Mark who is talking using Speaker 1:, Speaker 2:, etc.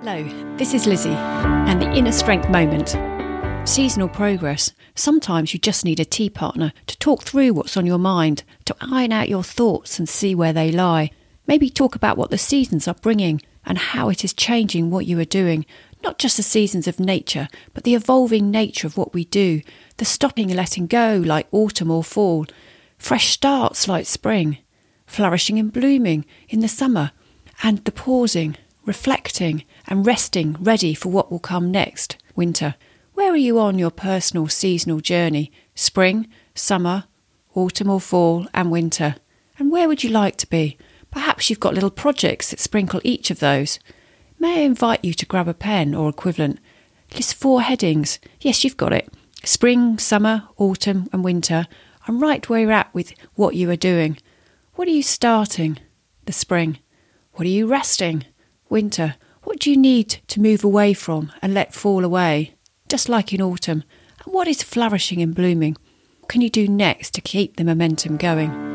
Speaker 1: Hello, this is Lizzie and the Inner Strength Moment. Seasonal progress. Sometimes you just need a tea partner to talk through what's on your mind, to iron out your thoughts and see where they lie. Maybe talk about what the seasons are bringing and how it is changing what you are doing. Not just the seasons of nature, but the evolving nature of what we do, the stopping and letting go like autumn or fall, fresh starts like spring, flourishing and blooming in the summer, and the pausing, reflecting, and resting ready for what will come next, winter. Where are you on your personal seasonal journey? Spring, summer, autumn or fall, and winter. And where would you like to be? Perhaps you've got little projects that sprinkle each of those. May I invite you to grab a pen or equivalent? List four headings. Yes, you've got it. Spring, summer, autumn, and winter. And write where you're at with what you are doing. What are you starting? The spring. What are you resting? Winter. What do you need to move away from and let fall away? Just like in autumn. And what is flourishing and blooming? What can you do next to keep the momentum going?